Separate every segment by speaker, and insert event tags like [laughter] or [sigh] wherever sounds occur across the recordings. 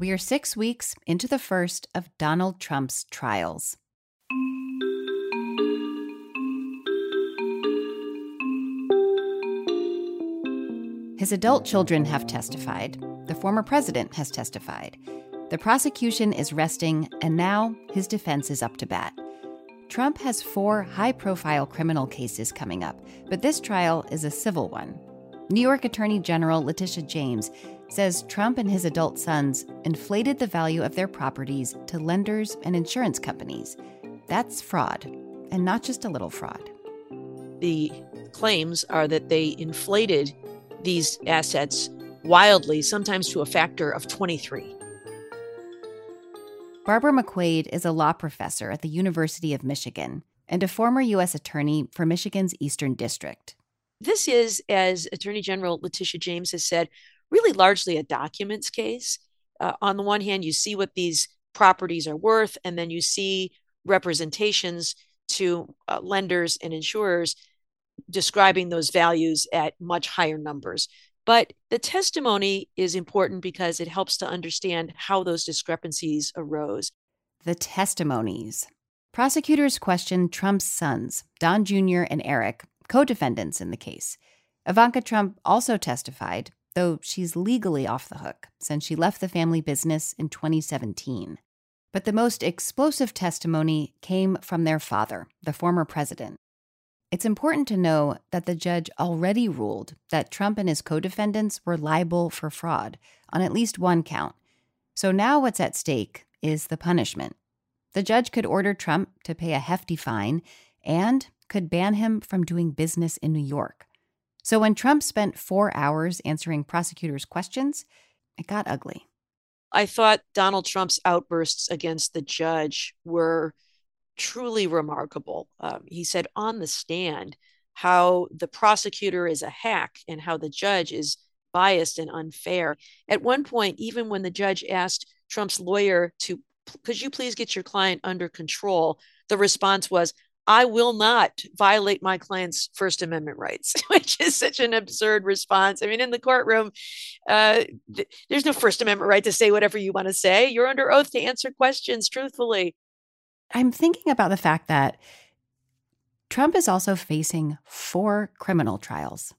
Speaker 1: We are six weeks into the first of Donald Trump's trials. His adult children have testified. The former president has testified. The prosecution is resting, and now his defense is up to bat. Trump has four high profile criminal cases coming up, but this trial is a civil one. New York Attorney General Letitia James says Trump and his adult sons inflated the value of their properties to lenders and insurance companies. That's fraud, and not just a little fraud.
Speaker 2: The claims are that they inflated these assets wildly, sometimes to a factor of 23.
Speaker 1: Barbara McQuade is a law professor at the University of Michigan and a former U.S. Attorney for Michigan's Eastern District.
Speaker 2: This is, as Attorney General Letitia James has said, really largely a documents case. Uh, on the one hand, you see what these properties are worth, and then you see representations to uh, lenders and insurers describing those values at much higher numbers. But the testimony is important because it helps to understand how those discrepancies arose.
Speaker 1: The testimonies. Prosecutors questioned Trump's sons, Don Jr. and Eric, co defendants in the case. Ivanka Trump also testified, though she's legally off the hook since she left the family business in 2017. But the most explosive testimony came from their father, the former president. It's important to know that the judge already ruled that Trump and his co defendants were liable for fraud on at least one count. So now what's at stake is the punishment. The judge could order Trump to pay a hefty fine and could ban him from doing business in New York. So when Trump spent four hours answering prosecutors' questions, it got ugly.
Speaker 2: I thought Donald Trump's outbursts against the judge were truly remarkable. Um, he said on the stand how the prosecutor is a hack and how the judge is biased and unfair. At one point, even when the judge asked Trump's lawyer to, could you please get your client under control? The response was, I will not violate my client's First Amendment rights, [laughs] which is such an absurd response. I mean, in the courtroom, uh, th- there's no First Amendment right to say whatever you want to say. You're under oath to answer questions truthfully.
Speaker 1: I'm thinking about the fact that Trump is also facing four criminal trials.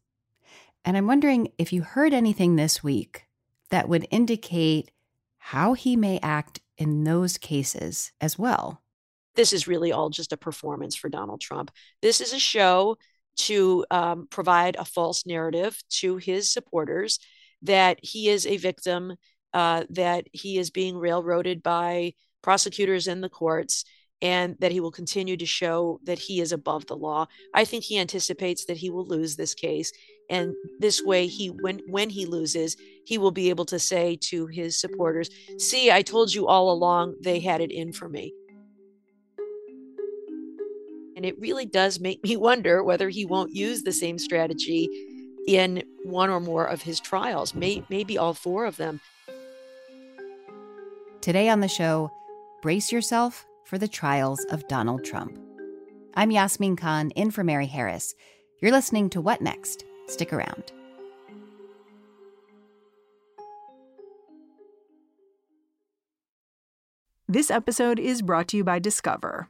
Speaker 1: And I'm wondering if you heard anything this week that would indicate how he may act in those cases as well.
Speaker 2: This is really all just a performance for Donald Trump. This is a show to um, provide a false narrative to his supporters that he is a victim, uh, that he is being railroaded by prosecutors and the courts, and that he will continue to show that he is above the law. I think he anticipates that he will lose this case and this way he when when he loses, he will be able to say to his supporters, "See, I told you all along they had it in for me." And it really does make me [laughs] wonder whether he won't use the same strategy in one or more of his trials, may, maybe all four of them.
Speaker 1: Today on the show, brace yourself for the trials of Donald Trump. I'm Yasmin Khan, in for Mary Harris. You're listening to What Next? Stick around.
Speaker 3: This episode is brought to you by Discover.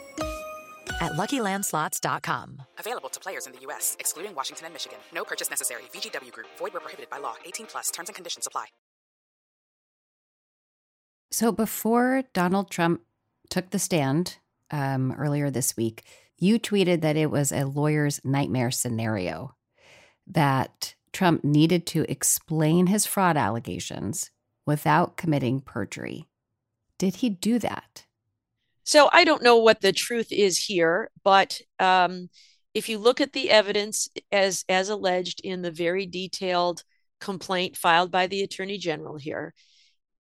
Speaker 4: at LuckyLandSlots.com.
Speaker 5: Available to players in the U.S., excluding Washington and Michigan. No purchase necessary. VGW Group. Void where prohibited by law. 18 plus. Terms and conditions apply.
Speaker 1: So before Donald Trump took the stand um, earlier this week, you tweeted that it was a lawyer's nightmare scenario, that Trump needed to explain his fraud allegations without committing perjury. Did he do that?
Speaker 2: So I don't know what the truth is here, but um, if you look at the evidence as as alleged in the very detailed complaint filed by the attorney general here,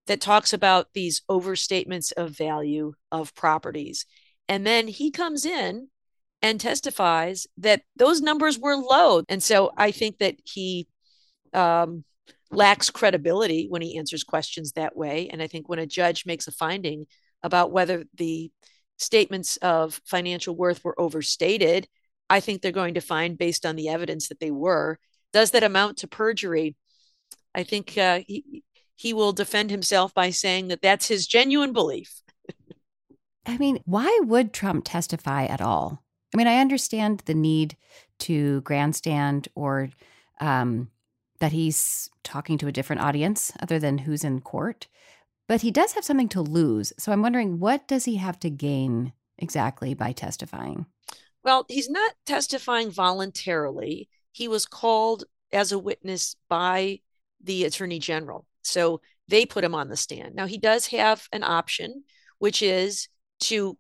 Speaker 2: that talks about these overstatements of value of properties. And then he comes in and testifies that those numbers were low. And so I think that he um, lacks credibility when he answers questions that way. And I think when a judge makes a finding about whether the statements of financial worth were overstated, I think they're going to find, based on the evidence, that they were. Does that amount to perjury? I think uh, he, he will defend himself by saying that that's his genuine belief. [laughs]
Speaker 1: I mean, why would Trump testify at all? I mean, I understand the need to grandstand or um, that he's talking to a different audience other than who's in court, but he does have something to lose. So I'm wondering, what does he have to gain exactly by testifying?
Speaker 2: Well, he's not testifying voluntarily. He was called as a witness by the attorney general. So they put him on the stand. Now, he does have an option, which is to,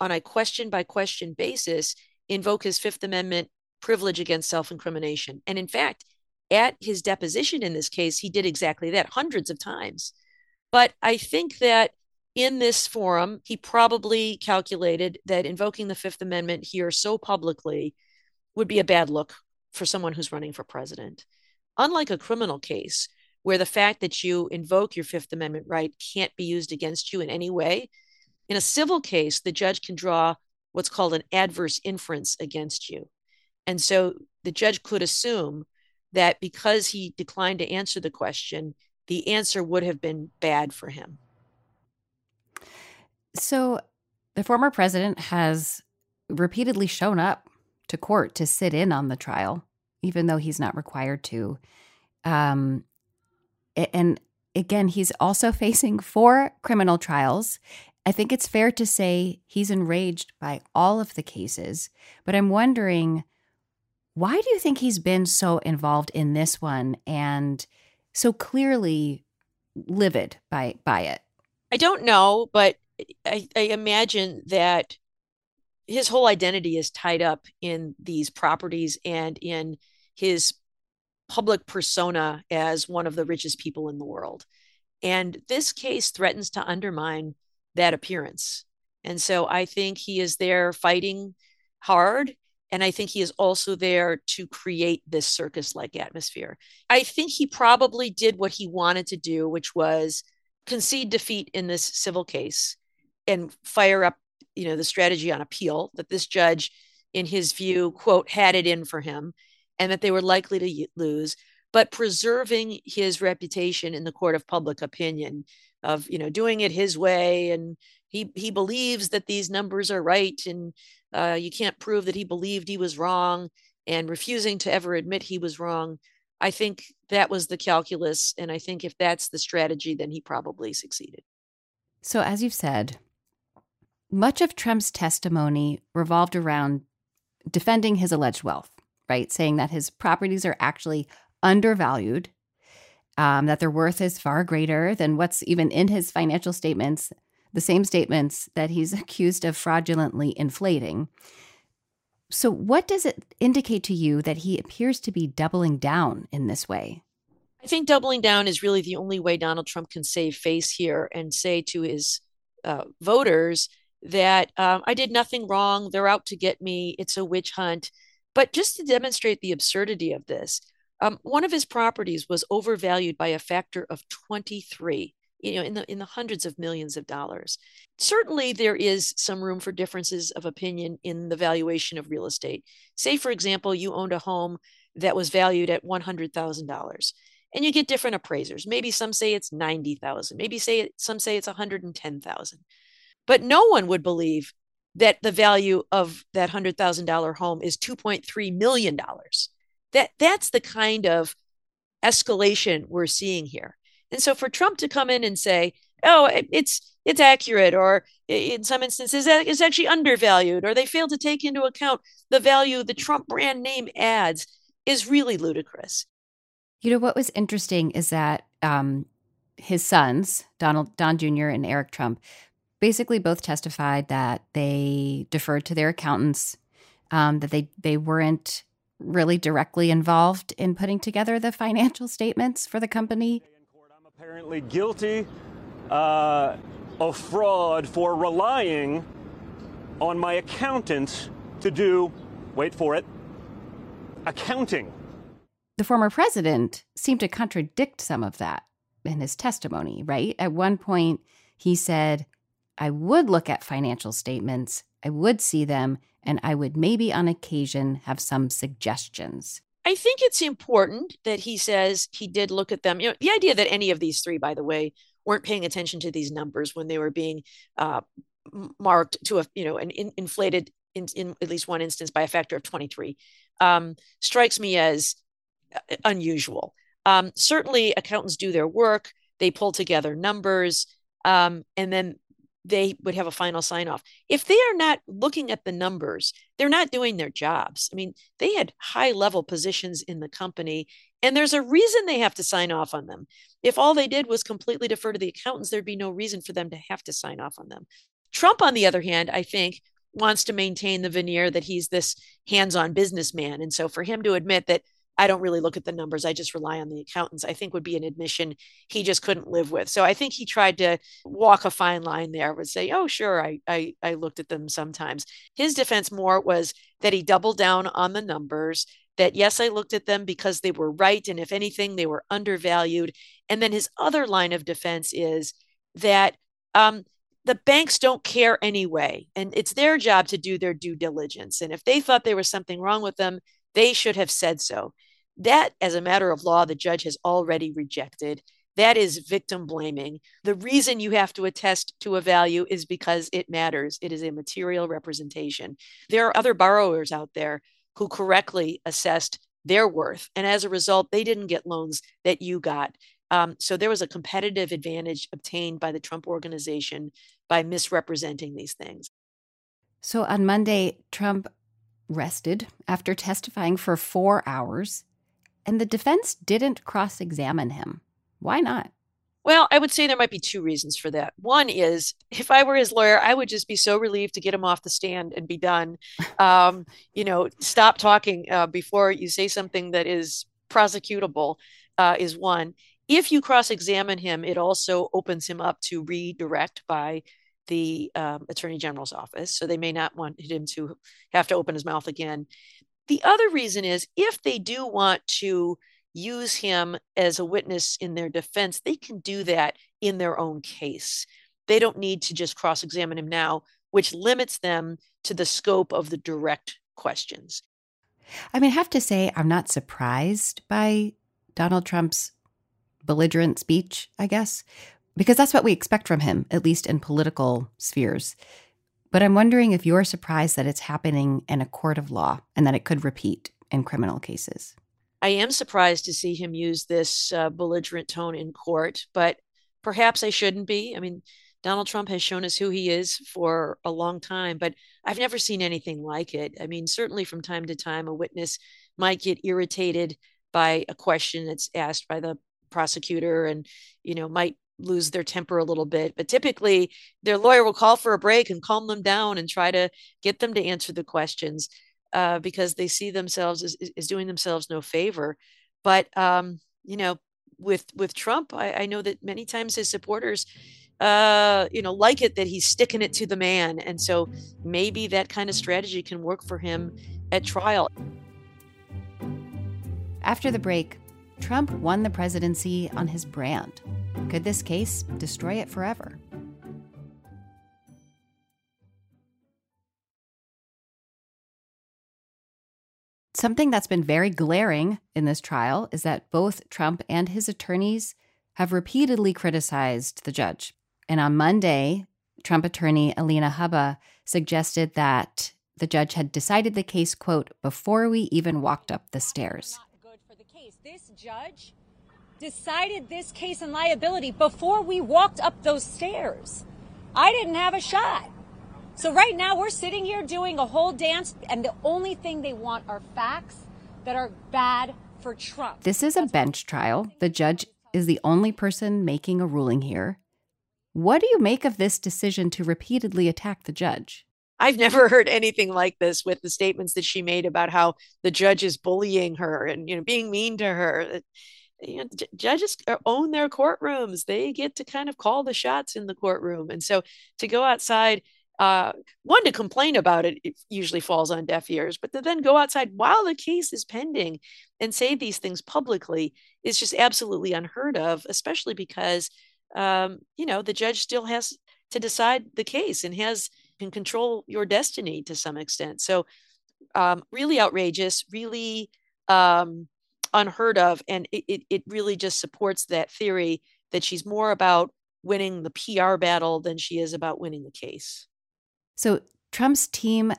Speaker 2: on a question by question basis, invoke his Fifth Amendment privilege against self incrimination. And in fact, at his deposition in this case, he did exactly that hundreds of times. But I think that in this forum, he probably calculated that invoking the Fifth Amendment here so publicly would be a bad look for someone who's running for president. Unlike a criminal case, where the fact that you invoke your Fifth Amendment right can't be used against you in any way. In a civil case, the judge can draw what's called an adverse inference against you. And so the judge could assume that because he declined to answer the question, the answer would have been bad for him.
Speaker 1: So the former president has repeatedly shown up to court to sit in on the trial, even though he's not required to. Um, and again, he's also [laughs] facing four criminal trials. I think it's fair to say he's enraged by all of the cases, but I'm wondering why do you think he's been so involved in this one and so clearly livid by by it?
Speaker 2: I don't know, but I, I imagine that his whole identity is tied up in these properties and in his public persona as one of the richest people in the world. And this case threatens to undermine that appearance. And so I think he is there fighting hard. And I think he is also there to create this circus like atmosphere. I think he probably did what he wanted to do, which was concede defeat in this civil case and fire up you know the strategy on appeal that this judge in his view quote had it in for him and that they were likely to lose, but preserving his reputation in the court of public opinion of you know doing it his way and he he believes that these numbers are right and uh, you can't prove that he believed he was wrong and refusing to ever admit he was wrong i think that was the calculus and i think if that's the strategy then he probably succeeded
Speaker 1: so as you've said much of trump's testimony revolved around defending his alleged wealth right? Saying that his properties are actually undervalued, um, that their worth is far greater than what's even in his financial statements, the same statements that he's [laughs] accused of fraudulently inflating. So, what does it indicate to you that he appears to be doubling down in this way?
Speaker 2: I think doubling down is really the only way Donald Trump can save face here and say to his uh, voters that um, I did nothing wrong. They're out to get me. It's a witch hunt. But just to demonstrate the absurdity of this, um, one of his properties was overvalued by a factor of 23. You know, in the in the hundreds of millions of dollars. Certainly, there is some room for differences of opinion in the valuation of real estate. Say, for example, you owned a home that was valued at one hundred thousand dollars, and you get different appraisers. Maybe some say it's ninety thousand. Maybe say some say it's one hundred and ten thousand. But no one would believe that the value of that hundred thousand dollar home is two point three million dollars. That that's the kind of escalation we're seeing here. And so for Trump to come in and say, "Oh, it's it's accurate," or in some instances, it's actually undervalued, or they fail to take into account the value the Trump brand name adds, is really ludicrous.
Speaker 1: You know what was interesting is that um, his sons, Donald Don Jr. and Eric Trump, basically both testified that they deferred to their accountants, um, that they they weren't really directly involved in putting together the financial statements for the company
Speaker 6: apparently guilty uh, of fraud for relying on my accountant to do, wait for it, accounting.
Speaker 1: The former president seemed to contradict some of that in his testimony, right? At one point, he said, I would look at financial statements, I would see them, and I would maybe on occasion have some suggestions.
Speaker 2: I think it's important that he says he did look at them. You know, the idea that any of these three, by the way, weren't paying attention to these numbers when they were being uh, marked to a you know an in, inflated in, in, at least one instance by a factor of 23 um, strikes me as uh, unusual. Um, certainly, accountants do their work; they pull together numbers, um, and then they would have a final sign off. If they are not looking at the numbers, they're not doing their jobs. I mean, they had high level positions in the company, and there's a reason they have to sign off on them. If all they did was completely defer to the accountants, there'd be no reason for them to have to sign off on them. Trump, on the other hand, I think wants to maintain the veneer that he's this hands on businessman. And so for him to admit that I don't really look at the numbers. I just rely on the accountants. I think would be an admission he just couldn't live with. So I think he tried to walk a fine line there, would say, oh, sure, I, I, I looked at them sometimes. His defense more was that he doubled down on the numbers, that yes, I looked at them because they were right. And if anything, they were undervalued. And then his other line of defense is that um, the banks don't care anyway. And it's their job to do their due diligence. And if they thought there was something wrong with them, they should have said so. That, as a matter of law, the judge has already rejected. That is victim blaming. The reason you have to attest to a value is because it matters. It is a material representation. There are other borrowers out there who correctly assessed their worth. And as a result, they didn't get loans that you got. Um, so there was a competitive advantage obtained by the Trump organization by misrepresenting these things.
Speaker 1: So on Monday, Trump rested after testifying for four hours and the defense didn't cross examine him. Why not?
Speaker 2: Well, I would say there might be two reasons for that. One is if I were his lawyer, I would just be so relieved to get him off the stand and be done. [laughs] Um, you know, stop talking uh, before you say something that is prosecutable, uh, is one. If you cross examine him, it also opens him up to redirect by the um, attorney general's office. So they may not want him to have to open his mouth again. The other reason is if they do want to use him as a witness in their defense, they can do that in their own case. They don't need to just cross examine him now, which limits them to the scope of the direct questions.
Speaker 1: I mean, I have to say, I'm not surprised by Donald Trump's belligerent speech, I guess, because that's what we expect from him, at least in political spheres. But I'm wondering if you're surprised that it's happening in a court of law and that it could repeat in criminal cases.
Speaker 2: I am surprised to see him use this uh, belligerent tone in court, but perhaps I shouldn't be. I mean, Donald Trump has shown us who he is for a long time, but I've never seen anything like it. I mean, certainly from time to time, a witness might get irritated by a question that's asked by the prosecutor and, you know, might lose their temper a little bit. But typically, their lawyer will call for a break and calm them down and try to get them to answer the questions uh, because they see themselves as, as doing themselves no favor. But um, you know, with with Trump, I, I know that many times his supporters uh, you know, like it that he's sticking it to the man. And so maybe that kind of strategy can work for him at trial.
Speaker 1: After the break, Trump won the presidency on his brand Could this case destroy it forever? Something that's been very glaring in this trial is that both Trump and his attorneys have repeatedly criticized the judge. And on Monday, Trump attorney Alina Habba suggested that the judge had decided the case, quote, before we even walked up the stairs.
Speaker 7: This judge decided this case and liability before we walked up those stairs. I didn't have a shot. So right now we're sitting here doing a whole dance, and the only thing they want are facts that are bad for Trump.
Speaker 1: This is a bench trial. The judge is the only person making a ruling here. What do you make of this decision to repeatedly attack the judge?
Speaker 2: I've never heard anything like this with the statements that she made about how the judge is bullying her and you know being mean to her. You know, j- judges own their courtrooms; they get to kind of call the shots in the courtroom, and so to go outside uh, one to complain about it, it usually falls on deaf ears, but to then go outside while the case is pending and say these things publicly is just absolutely unheard of, especially because um, you know the judge still has to decide the case and has can control your destiny to some extent. So um, really outrageous, really um, unheard of, and it, it it really just supports that theory that she's more about winning the PR battle than she is about winning the case.
Speaker 1: So Trump's team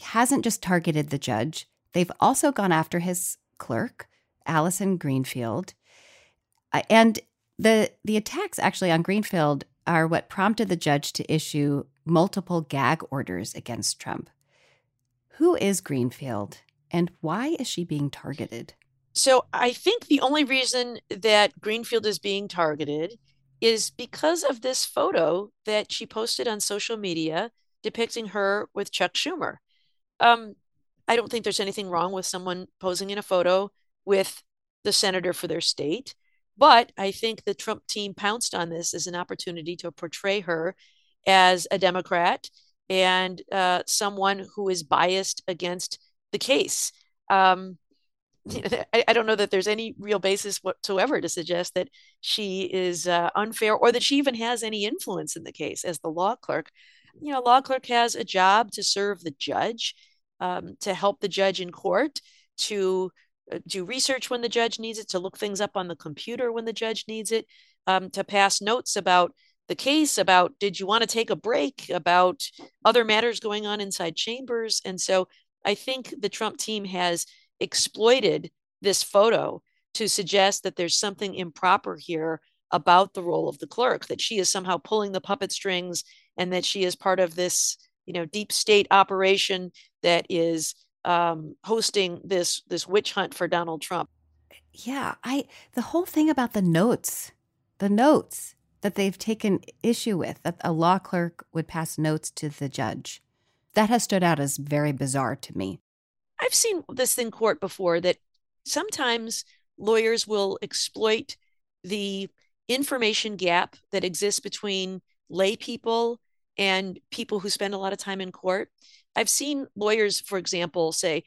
Speaker 1: hasn't just targeted the judge, they've also gone after his clerk, Allison Greenfield. Uh, and the the attacks actually on Greenfield are what prompted the judge to issue multiple gag orders against Trump. Who is Greenfield and why is she being targeted?
Speaker 2: So I think the only reason that Greenfield is being targeted is because of this photo that she posted on social media depicting her with Chuck Schumer. Um, I don't think there's anything wrong with someone posing in a photo with the senator for their state. But I think the Trump team pounced on this as an opportunity to portray her as a Democrat and uh, someone who is biased against the case. Um, [laughs] I, I, don't know that there's any real basis whatsoever to suggest that she is uh, unfair or that she even has any influence in the case as the law clerk you know, law clerk has a job to serve the judge, um, to help the judge in court, to uh, do research when the judge needs it, to look things up on the computer when the judge needs it, um, to pass notes about the case, about did you want to take a break, about other matters going on inside chambers. And so I think the Trump team has exploited this photo to suggest that there's something improper here about the role of the clerk, that she is somehow pulling the puppet strings and that she is part of this you know deep state operation that is um, hosting this this witch hunt for Donald Trump.
Speaker 1: Yeah, I the whole thing about the notes, the notes that they've taken issue with that a law clerk would pass notes to the judge. That has stood out as very bizarre to me.
Speaker 2: I've seen this in court before that sometimes lawyers will exploit the information gap that exists between lay people and people who spend a lot of time in court. I've seen lawyers, for example, say,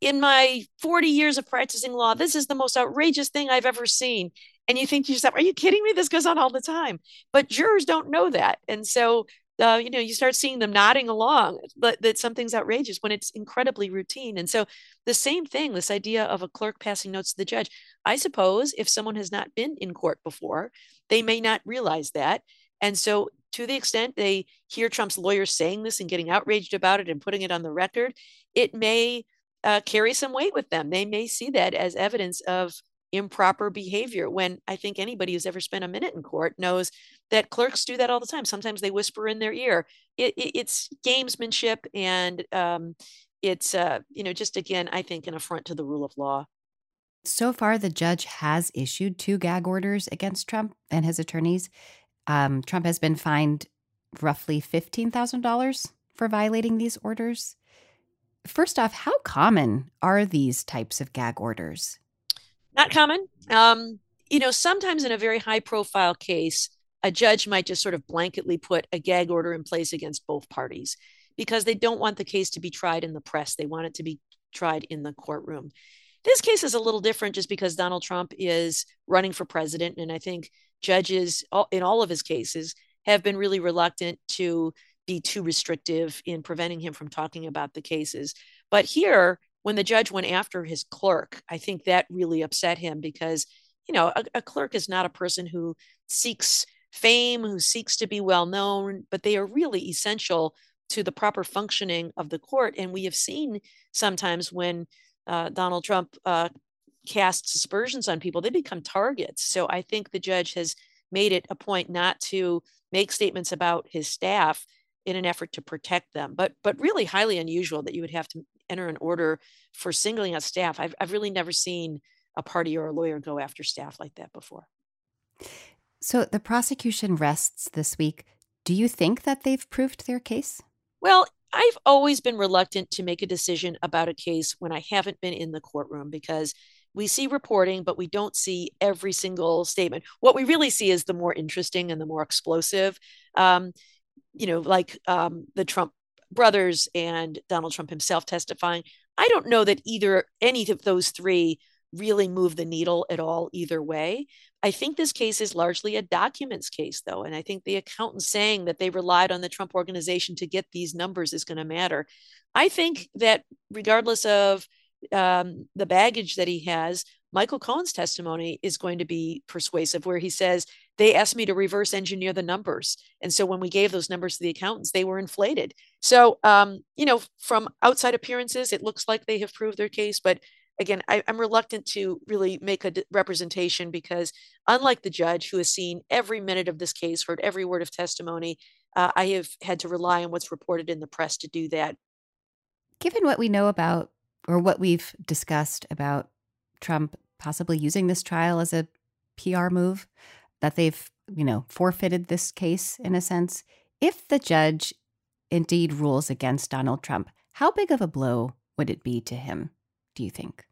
Speaker 2: in my 40 years of practicing law, this is the most outrageous thing I've ever seen. And you think to yourself, are you kidding me? This goes on all the time. But jurors don't know that. And so, uh, you know, you start seeing them nodding along, but that something's outrageous when it's incredibly routine. And so, the same thing, this idea of a clerk passing notes to the judge. I suppose if someone has not been in court before, they may not realize that. And so to the extent they hear Trump's lawyers saying this and getting outraged about it and putting it on the record, it may uh, carry some weight with them. They may see that as evidence of improper behavior when I think anybody who's ever spent a minute in court knows that clerks do that all the time. Sometimes they whisper in their ear. It, it, it's gamesmanship and um, it's, uh, you know, just again, I think an affront to the rule of law.
Speaker 1: So far, the judge has issued two gag orders against Trump and his attorneys. Um, Trump has been fined roughly $15,000 for violating these orders. First off, how common are these types of gag orders?
Speaker 2: Not common. Um, you know, sometimes in a very high profile case, a judge might just sort of blanketly put a gag order in place against both parties because they don't want the case to be tried in the press. They want it to be tried in the courtroom. This case is a little different just because Donald Trump is running for president. And I think judges in all of his cases have been really reluctant to be too restrictive in preventing him from talking about the cases. But here, when the judge went after his clerk, I think that really upset him because, you know, a, a clerk is not a person who seeks fame, who seeks to be well known, but they are really essential to the proper functioning of the court. And we have seen sometimes when uh, Donald Trump uh, casts aspersions on people, they become targets. So I think the judge has made it a point not to make statements about his staff in an effort to protect them. But but really highly unusual that you would have to enter an order for singling out staff. I've I've really never seen a party or a lawyer go after staff like that before.
Speaker 1: So the prosecution rests this week. Do you think that they've proved their case?
Speaker 2: Well, I've always been reluctant to make a decision about a case when I haven't been in the courtroom because we see reporting, but we don't see every single statement. What we really see is the more interesting and the more explosive. Um, you know, like um, the Trump brothers and Donald Trump himself testifying. I don't know that either any of those three really move the needle at all either way. I think this case is largely a documents case, though. And I think the accountant saying that they relied on the Trump organization to get these numbers is going to matter. I think that regardless of um, the baggage that he has, Michael Cohen's testimony is going to be persuasive, where he says, They asked me to reverse engineer the numbers. And so when we gave those numbers to the accountants, they were inflated. So, um, you know, from outside appearances, it looks like they have proved their case. But again, I, am reluctant to really make a representation because, unlike the judge who has seen every minute of this case, heard every word of testimony, uh, I have had to rely on what's reported in the press to do that.
Speaker 1: Given what we know about, or what we've discussed about Trump possibly using this trial as a PR move, that they've, you know, forfeited this case in a sense. If the judge indeed rules against Donald Trump, how big of a blow would it be to him, do you think?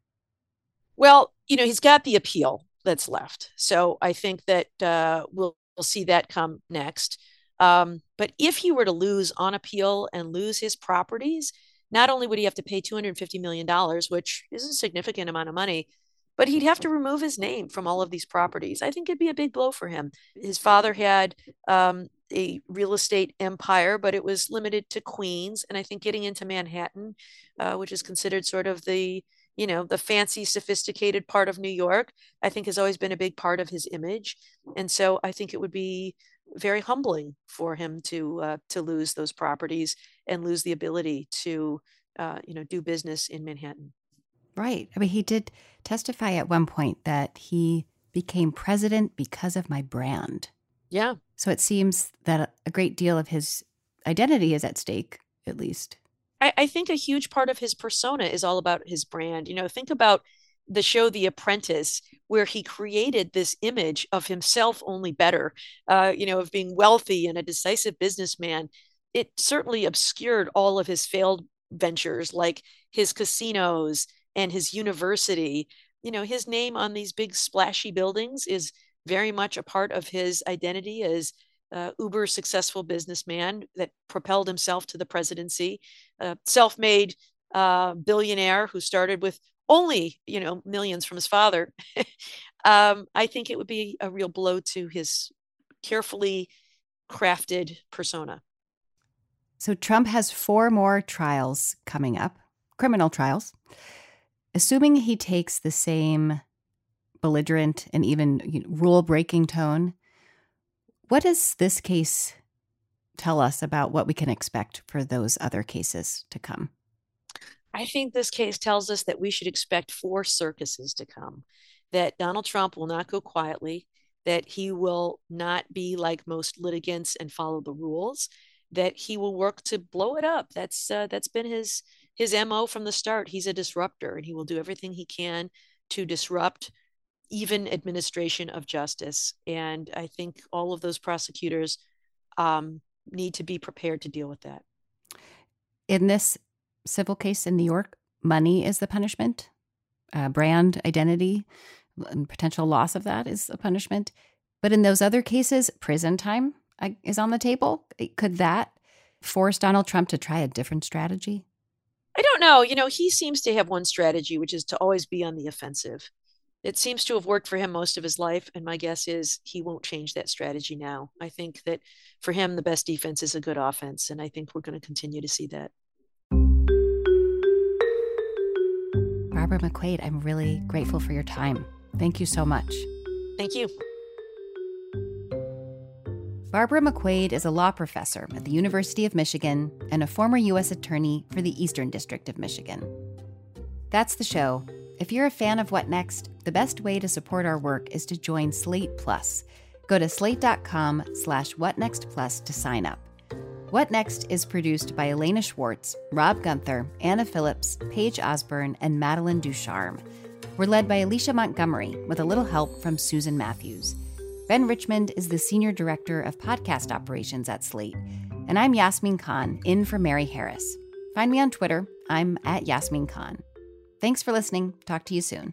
Speaker 2: Well, you know, he's got the appeal that's left. So I think that uh, we'll, we'll see that come next. Um, but if he were to lose on appeal and lose his properties, not only would he have to pay $250 million, which is a significant amount of money, but he'd have to remove his name from all of these properties. I think it'd be a big blow for him. His father had um, a real estate empire, but it was limited to Queens. And I think getting into Manhattan, uh, which is considered sort of the you know the fancy sophisticated part of new york i think has always been a big part of his image and so i think it would be very humbling for him to uh, to lose those properties and lose the ability to uh, you know do business in Manhattan.
Speaker 1: Right. I mean, he did testify at one point that he became president because of my brand.
Speaker 2: Yeah.
Speaker 1: So it seems that a great deal of his identity is at stake, at least.
Speaker 2: I, I think a huge part of his persona is all about his brand. You know, think about the show The Apprentice, where he created this image of himself only better, uh, you know, of being wealthy and a decisive businessman. It certainly obscured all of his failed ventures, like his casinos and his university. You know, his name on these big splashy buildings is very much a part of his identity as uh, uber successful businessman that propelled himself to the presidency, uh, self-made uh, billionaire who started with only you know millions from his father [laughs] um, i think it would be a real blow to his carefully crafted persona.
Speaker 1: So trump has four more trials coming up criminal trials. Assuming he takes the same belligerent and even you know, rule breaking tone what does this case tell us about what we can expect for those other cases to come
Speaker 2: I think this case tells us that we should expect four circuses to come, that Donald Trump will not go quietly, that he will not be like most litigants and follow the rules, that he will work to blow it up. That's uh, that's been his his MO from the start. He's a disruptor and he will do everything he can to disrupt even administration of justice. And I think all of those prosecutors um, need to be prepared to deal with that.
Speaker 1: In this civil case in New York, money is the punishment, uh, brand identity, and potential loss of that is a punishment. But in those other cases, prison time uh, is on the table. Could that force Donald Trump to try a different strategy?
Speaker 2: I don't know. You know, he seems to have one strategy, which is to always be on the offensive. it seems to have worked for him most of his life. And my guess is he won't change that strategy now. I think that for him, the best defense is a good offense. And I think we're going to continue to see that.
Speaker 1: Barbara McQuade, I'm really grateful for your time. Thank you so much.
Speaker 2: Thank you.
Speaker 1: Barbara McQuade is a law professor at the University of Michigan and a former U.S. Attorney for the Eastern District of Michigan. That's the show. If you're a fan of What Next, the best way to support our work is to join Slate Plus. Go to slate.com slash whatnextplus to sign up. What Next is produced by Elena Schwartz, Rob Gunther, Anna Phillips, Paige Osborne, and Madeline Ducharme. We're led by Alicia Montgomery with a little help from Susan Matthews. Ben Richmond is the Senior Director of Podcast Operations at Slate. And I'm Yasmin Khan, in for Mary Harris. Find me on Twitter. I'm at Yasmin Khan. Thanks for listening. Talk to you soon.